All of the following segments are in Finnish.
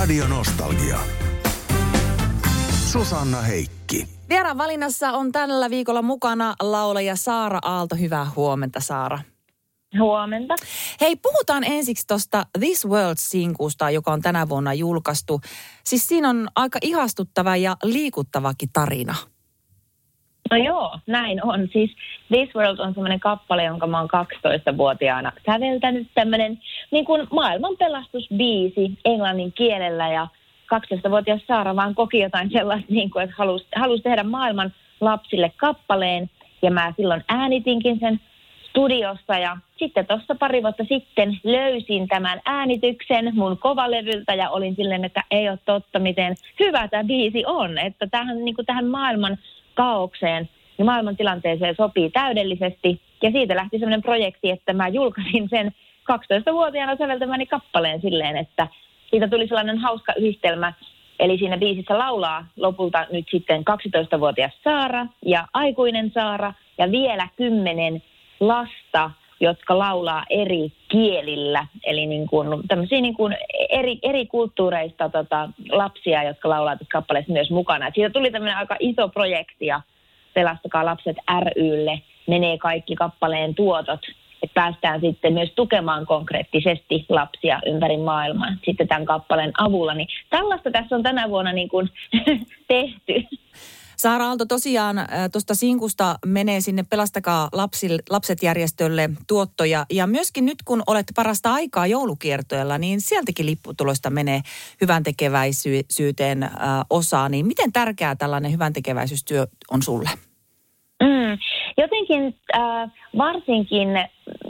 Radio Nostalgia. Susanna Heikki. Vieraan valinnassa on tällä viikolla mukana laulaja Saara Aalto. Hyvää huomenta Saara. Huomenta. Hei, puhutaan ensiksi tuosta This World-sinkusta, joka on tänä vuonna julkaistu. Siis siinä on aika ihastuttava ja liikuttavakin tarina. No joo, näin on. Siis This World on semmoinen kappale, jonka mä oon 12-vuotiaana säveltänyt. Tämmöinen niin kuin maailmanpelastusbiisi englannin kielellä ja 12-vuotias Saara vaan koki jotain sellaista, niin kuin, että halusi, halusi tehdä maailman lapsille kappaleen. Ja mä silloin äänitinkin sen studiossa ja sitten tuossa pari vuotta sitten löysin tämän äänityksen mun kovalevyltä ja olin silleen, että ei ole totta, miten hyvä tämä biisi on. Että tähän, niin kuin tähän maailman kaaukseen ja maailman tilanteeseen sopii täydellisesti. Ja siitä lähti sellainen projekti, että mä julkaisin sen 12-vuotiaana säveltämäni kappaleen silleen, että siitä tuli sellainen hauska yhdistelmä. Eli siinä biisissä laulaa lopulta nyt sitten 12-vuotias Saara ja aikuinen Saara ja vielä kymmenen lasta, jotka laulaa eri kielillä. Eli niin kuin, tämmöisiä niin kuin eri, eri kulttuureista tota, lapsia, jotka laulaa tässä kappaleessa myös mukana. Et siitä tuli tämmöinen aika iso projekti ja Pelastakaa lapset rylle menee kaikki kappaleen tuotot että päästään sitten myös tukemaan konkreettisesti lapsia ympäri maailmaa sitten tämän kappaleen avulla. Niin tällaista tässä on tänä vuonna niin kuin tehty. Saara Aalto tosiaan tuosta Sinkusta menee sinne Pelastakaa lapsil, lapset järjestölle tuottoja. Ja myöskin nyt kun olet parasta aikaa joulukiertoilla, niin sieltäkin lipputuloista menee hyvän tekeväisyyteen äh, osaa. Niin miten tärkeää tällainen hyvän tekeväisyystyö on sulle? Mm, jotenkin äh, varsinkin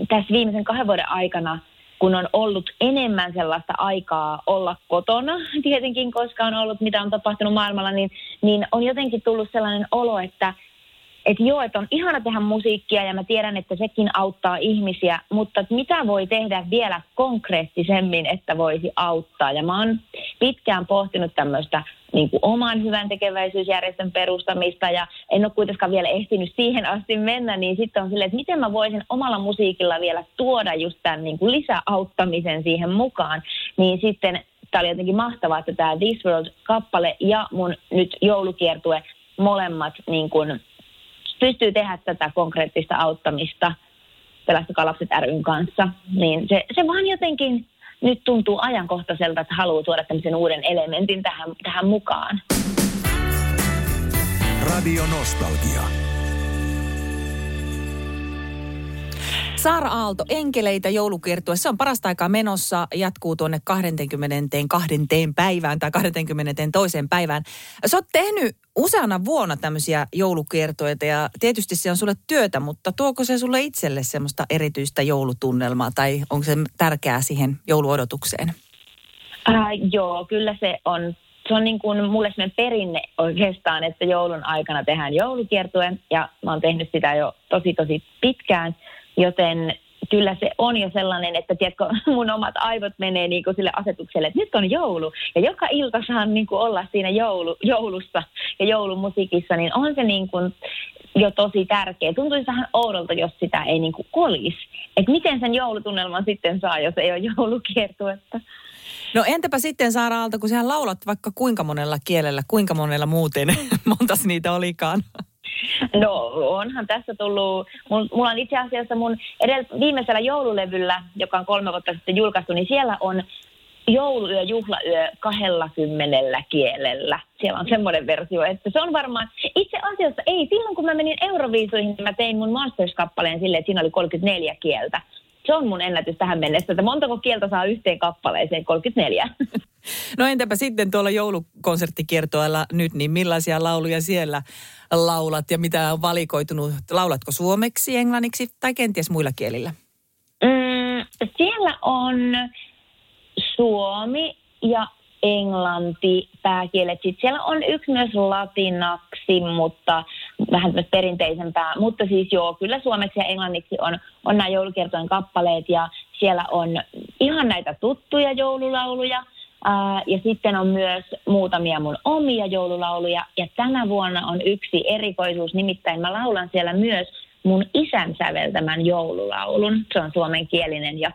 tässä viimeisen kahden vuoden aikana, kun on ollut enemmän sellaista aikaa olla kotona, tietenkin koska on ollut mitä on tapahtunut maailmalla, niin, niin on jotenkin tullut sellainen olo, että että joo, että on ihana tehdä musiikkia ja mä tiedän, että sekin auttaa ihmisiä, mutta mitä voi tehdä vielä konkreettisemmin, että voisi auttaa. Ja mä oon pitkään pohtinut tämmöistä niin kuin oman hyvän tekeväisyysjärjestön perustamista ja en ole kuitenkaan vielä ehtinyt siihen asti mennä, niin sitten on silleen, että miten mä voisin omalla musiikilla vielä tuoda just tämän niin kuin lisäauttamisen siihen mukaan, niin sitten tämä oli jotenkin mahtavaa, että tämä This World-kappale ja mun nyt joulukiertue molemmat niin kuin pystyy tehdä tätä konkreettista auttamista Pelastakaa lapset ryn kanssa, niin se, se vaan jotenkin nyt tuntuu ajankohtaiselta, että haluaa tuoda tämmöisen uuden elementin tähän, tähän mukaan. Radio Nostalgia. Saara Aalto, Enkeleitä joulukiertue. Se on parasta aikaa menossa, jatkuu tuonne 22. päivään tai 22. toiseen päivään. Sä oot tehnyt useana vuonna tämmöisiä joulukiertoita ja tietysti se on sulle työtä, mutta tuoko se sulle itselle semmoista erityistä joulutunnelmaa tai onko se tärkeää siihen jouluodotukseen? Äh, joo, kyllä se on se on niin kuin mulle sellainen perinne oikeastaan, että joulun aikana tehdään joulukiertue ja mä oon tehnyt sitä jo tosi tosi pitkään. Joten kyllä se on jo sellainen, että tiedätkö, mun omat aivot menee niin kuin sille asetukselle, että nyt on joulu. Ja joka ilta saan niin kuin olla siinä joulu, joulussa ja joulumusiikissa, niin on se niin kuin jo tosi tärkeä. Tuntuisi vähän oudolta, jos sitä ei niin kuin olisi. Että miten sen joulutunnelman sitten saa, jos ei ole joulukiertuetta. No entäpä sitten Saara Aalto, kun sä laulat vaikka kuinka monella kielellä, kuinka monella muuten, montas niitä olikaan? No onhan tässä tullut, mulla on itse asiassa mun edell- viimeisellä joululevyllä, joka on kolme vuotta sitten julkaistu, niin siellä on jouluyö, juhlayö kymmenellä kielellä. Siellä on semmoinen versio, että se on varmaan, itse asiassa ei, silloin kun mä menin Euroviisuihin, niin mä tein mun Masters-kappaleen silleen, että siinä oli 34 kieltä. Se on mun ennätys tähän mennessä, että montako kieltä saa yhteen kappaleeseen, 34. No entäpä sitten tuolla joulukonserttikiertoilla nyt, niin millaisia lauluja siellä laulat ja mitä on valikoitunut? Laulatko suomeksi, englanniksi tai kenties muilla kielillä? Mm, siellä on suomi ja englanti pääkielet. Sitten siellä on yksi myös latinaksi, mutta vähän perinteisempää. Mutta siis joo, kyllä suomeksi ja englanniksi on, on nämä joulukiertojen kappaleet ja siellä on ihan näitä tuttuja joululauluja. Ää, ja sitten on myös muutamia mun omia joululauluja. Ja tänä vuonna on yksi erikoisuus, nimittäin mä laulan siellä myös mun isän säveltämän joululaulun. Se on suomenkielinen ja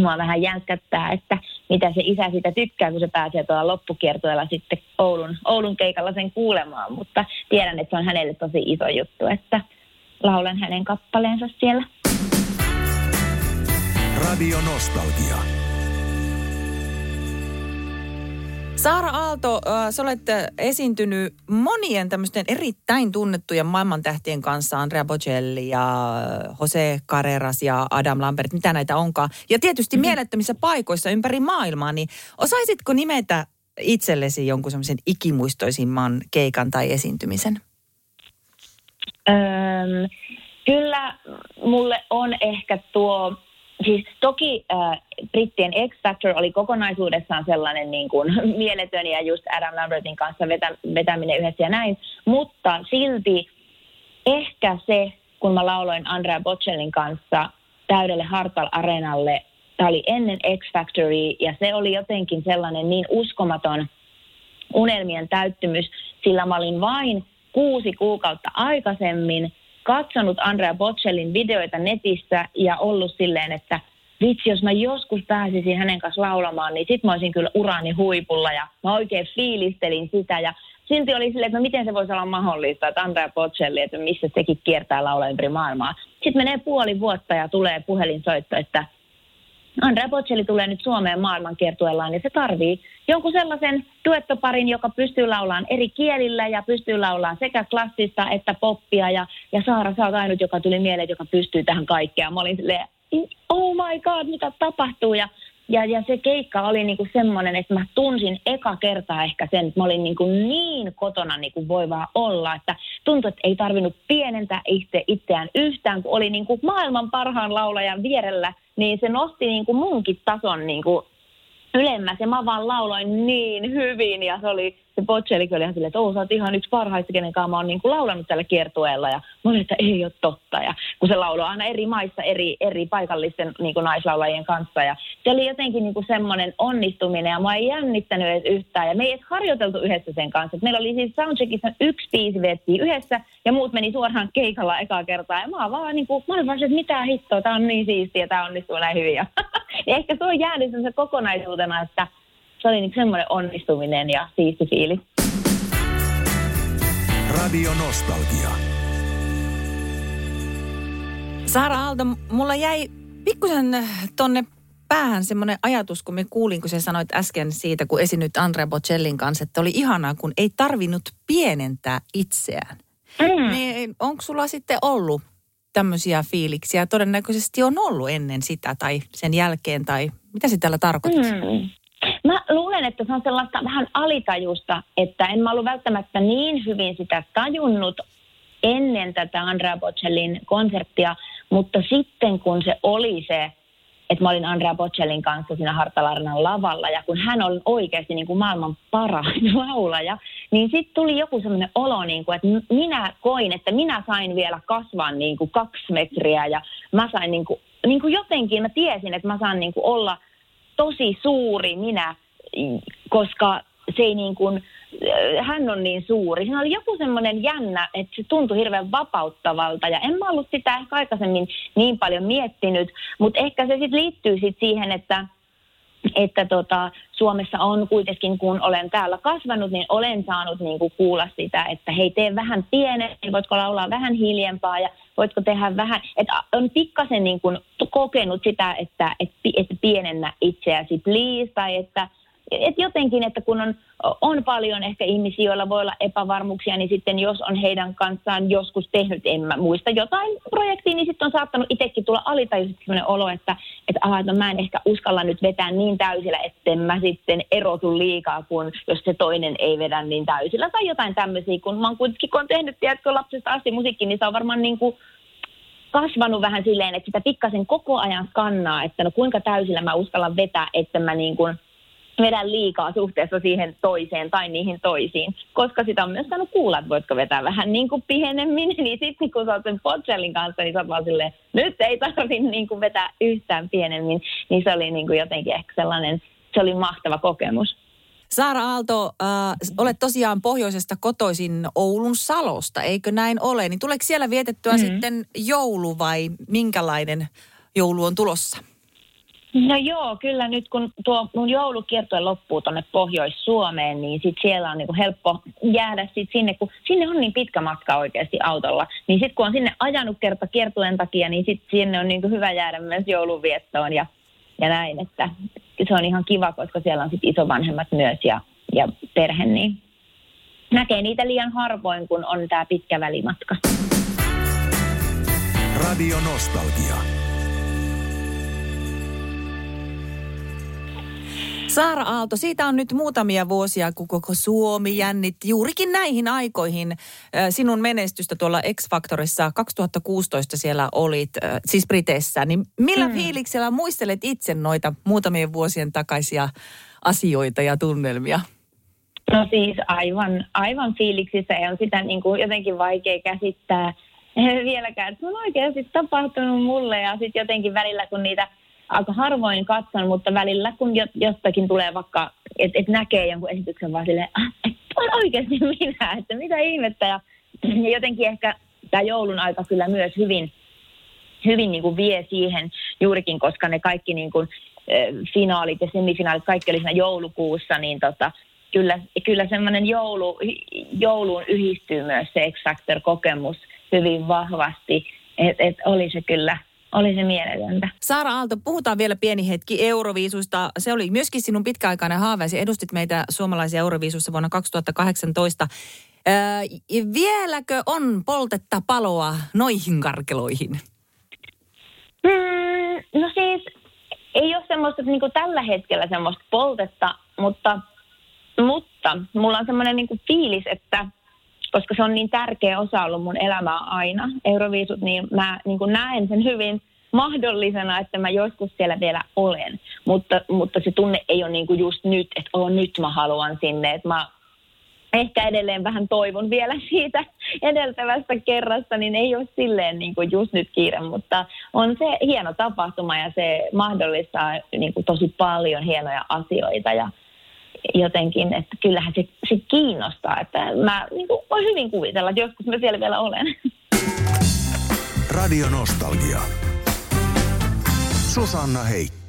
mua vähän jänskättää, että mitä se isä sitä tykkää, kun se pääsee tuolla loppukiertueella sitten Oulun, Oulun keikalla sen kuulemaan. Mutta tiedän, että se on hänelle tosi iso juttu, että laulan hänen kappaleensa siellä. Radio Nostalgia. Saara Aalto, äh, sä olet esiintynyt monien tämmöisten erittäin tunnettujen maailmantähtien kanssa, Andrea Bocelli ja Jose Carreras ja Adam Lambert, mitä näitä onkaan. Ja tietysti mm-hmm. mielettömissä paikoissa ympäri maailmaa, niin osaisitko nimetä itsellesi jonkun semmoisen ikimuistoisimman keikan tai esiintymisen? Öm, kyllä mulle on ehkä tuo Siis toki äh, brittien X Factor oli kokonaisuudessaan sellainen niin kuin, mieletön ja just Adam Lambertin kanssa vetä, vetäminen yhdessä ja näin, mutta silti ehkä se, kun mä lauloin Andrea Bocellin kanssa täydelle Hartal Areenalle, tämä oli ennen X Factory ja se oli jotenkin sellainen niin uskomaton unelmien täyttymys, sillä mä olin vain kuusi kuukautta aikaisemmin katsonut Andrea Bocellin videoita netissä ja ollut silleen, että vitsi, jos mä joskus pääsisin hänen kanssa laulamaan, niin sit mä olisin kyllä urani huipulla ja mä oikein fiilistelin sitä ja silti oli silleen, että no miten se voisi olla mahdollista, että Andrea Bocelli, että missä sekin kiertää laulaa ympäri maailmaa. Sitten menee puoli vuotta ja tulee puhelinsoitto, että Andrea Bocelli tulee nyt Suomeen maailmankiertueellaan ja se tarvii jonkun sellaisen duettoparin, joka pystyy laulaan eri kielillä ja pystyy laulaan sekä klassista että poppia. Ja, ja Saara, sä oot ainut, joka tuli mieleen, joka pystyy tähän kaikkeen. Mä olin silleen, oh my god, mitä tapahtuu? Ja, ja, ja se keikka oli niinku semmoinen, että mä tunsin eka kertaa ehkä sen, että mä olin niinku niin kotona niin kuin voi vaan olla, että tuntui, että ei tarvinnut pienentää itse, itseään yhtään, kun oli niinku maailman parhaan laulajan vierellä, niin se nosti niinku munkin tason niinku ylemmäs ja mä vaan lauloin niin hyvin ja se oli se Bocellikin oli ihan silleen, että oh, sä oot ihan yksi parhaista, kenen kanssa mä oon niin kuin laulanut tällä kiertueella. Ja mä olin, että ei ole totta. Ja kun se lauloi aina eri maissa eri, eri paikallisten niin kuin naislaulajien kanssa. Ja se oli jotenkin niin kuin semmoinen onnistuminen ja mä ei jännittänyt edes yhtään. Ja me ei edes harjoiteltu yhdessä sen kanssa. Meillä oli siis soundcheckissa yksi biisi vettiin yhdessä ja muut meni suoraan keikalla ekaa kertaa. Ja mä vaan niin kuin, mä olin vaan, että mitä hittoa, tää on niin siistiä, tää onnistuu näin hyvin. Ja, ja ehkä se on jäänyt se kokonaisuutena, että se oli niin semmoinen onnistuminen ja siisti fiili. Radio Nostalgia. Saara Aalto, mulla jäi pikkusen tonne päähän semmoinen ajatus, kun me kuulin, kun sä sanoit äsken siitä, kun esinyt Andrea Bocellin kanssa, että oli ihanaa, kun ei tarvinnut pienentää itseään. Mm. Niin onko sulla sitten ollut tämmöisiä fiiliksiä? Todennäköisesti on ollut ennen sitä tai sen jälkeen, tai mitä se tällä tarkoitat? Mm. Mä luulen, että se on sellaista vähän alitajusta, että en mä ollut välttämättä niin hyvin sitä tajunnut ennen tätä Andrea Bocellin konserttia, mutta sitten kun se oli se, että mä olin Andrea Bocellin kanssa siinä Hartalarnan lavalla ja kun hän oli oikeasti niin kuin maailman paras laulaja, niin sitten tuli joku semmoinen olo, niin kuin, että minä koin, että minä sain vielä kasvaa niin kuin kaksi metriä ja mä sain niin kuin, niin kuin jotenkin, mä tiesin, että mä saan niin kuin olla – tosi suuri minä, koska se ei niin kuin, hän on niin suuri. Siinä oli joku semmoinen jännä, että se tuntui hirveän vapauttavalta ja en mä ollut sitä ehkä aikaisemmin niin paljon miettinyt, mutta ehkä se sitten liittyy sit siihen, että että tota, Suomessa on kuitenkin, kun olen täällä kasvanut, niin olen saanut niin kuulla sitä, että hei, tee vähän pienen, voitko laulaa vähän hiljempaa ja voitko tehdä vähän, että on pikkasen niin kokenut sitä, että, että, että pienennä itseäsi please, tai että et jotenkin, että kun on, on paljon ehkä ihmisiä, joilla voi olla epävarmuuksia, niin sitten jos on heidän kanssaan joskus tehnyt, en mä muista jotain projektia, niin sitten on saattanut itsekin tulla alitajuisesti sellainen olo, että, että, aha, että mä en ehkä uskalla nyt vetää niin täysillä, etten mä sitten erotu liikaa, kun jos se toinen ei vedä niin täysillä. Tai jotain tämmöisiä, kun mä oon kuitenkin, kun on tehnyt, tiedätkö, lapsesta asti musiikki, niin se on varmaan niin kuin kasvanut vähän silleen, että sitä pikkasen koko ajan skannaa, että no kuinka täysillä mä uskallan vetää, että mä niin kuin – vedä liikaa suhteessa siihen toiseen tai niihin toisiin. Koska sitä on myös saanut kuulla, että voitko vetää vähän niin kuin pienemmin, niin sitten kun sä oot sen Podsellin kanssa, niin sä oot vaan silleen, nyt ei tarvitse niin kuin vetää yhtään pienemmin. Niin se oli niin kuin jotenkin ehkä sellainen, se oli mahtava kokemus. Saara Aalto, äh, olet tosiaan pohjoisesta kotoisin Oulun Salosta, eikö näin ole? Niin tuleeko siellä vietettyä mm-hmm. sitten joulu vai minkälainen joulu on tulossa? No joo, kyllä nyt kun tuo mun joulukiertue loppuu tuonne Pohjois-Suomeen, niin sit siellä on niinku helppo jäädä sit sinne, kun sinne on niin pitkä matka oikeasti autolla. Niin sitten kun on sinne ajanut kerta kiertueen takia, niin sit sinne on niinku hyvä jäädä myös jouluviettoon ja, ja näin, että se on ihan kiva, koska siellä on sit isovanhemmat myös ja, ja perhe, niin näkee niitä liian harvoin, kun on tämä pitkä välimatka. Radio Nostalgia. Saara Aalto, siitä on nyt muutamia vuosia, kun koko Suomi jännitti juurikin näihin aikoihin sinun menestystä tuolla X-Factorissa. 2016 siellä olit, siis Briteissä. Niin millä mm. fiiliksellä muistelet itse noita muutamien vuosien takaisia asioita ja tunnelmia? No siis aivan, aivan fiiliksissä ja on sitä niin kuin jotenkin vaikea käsittää vieläkään, se on oikeasti tapahtunut mulle ja sitten jotenkin välillä kun niitä – aika harvoin katson, mutta välillä kun jostakin tulee vaikka, että et näkee jonkun esityksen vaan silleen, ah, että on oikeasti minä, että mitä ihmettä. Ja, ja jotenkin ehkä tämä joulun aika kyllä myös hyvin, hyvin niin kuin vie siihen juurikin, koska ne kaikki niin kuin, finaalit ja semifinaalit, kaikki oli siinä joulukuussa, niin tota, kyllä, kyllä semmoinen joulu, jouluun yhdistyy myös se X-Factor-kokemus hyvin vahvasti, että et oli se kyllä – oli se mieletöntä. Saara Aalto, puhutaan vielä pieni hetki Euroviisusta. Se oli myöskin sinun pitkäaikainen haaveesi. Edustit meitä suomalaisia Euroviisussa vuonna 2018. Öö, vieläkö on poltetta paloa noihin karkeloihin? Mm, no siis ei ole semmoista niin kuin tällä hetkellä semmoista poltetta, mutta, mutta mulla on semmoinen niin fiilis, että koska se on niin tärkeä osa ollut mun elämää aina, Euroviisut, niin mä niin kuin näen sen hyvin mahdollisena, että mä joskus siellä vielä olen. Mutta, mutta se tunne ei ole niin kuin just nyt, että oh, nyt mä haluan sinne. Että mä ehkä edelleen vähän toivon vielä siitä edeltävästä kerrasta, niin ei ole silleen niin kuin just nyt kiire, mutta on se hieno tapahtuma ja se mahdollistaa niin kuin tosi paljon hienoja asioita ja jotenkin, että kyllähän se, se kiinnostaa, että mä niin kuin, voin hyvin kuvitella, että joskus mä siellä vielä olen. Radio Nostalgia. Susanna Heikki.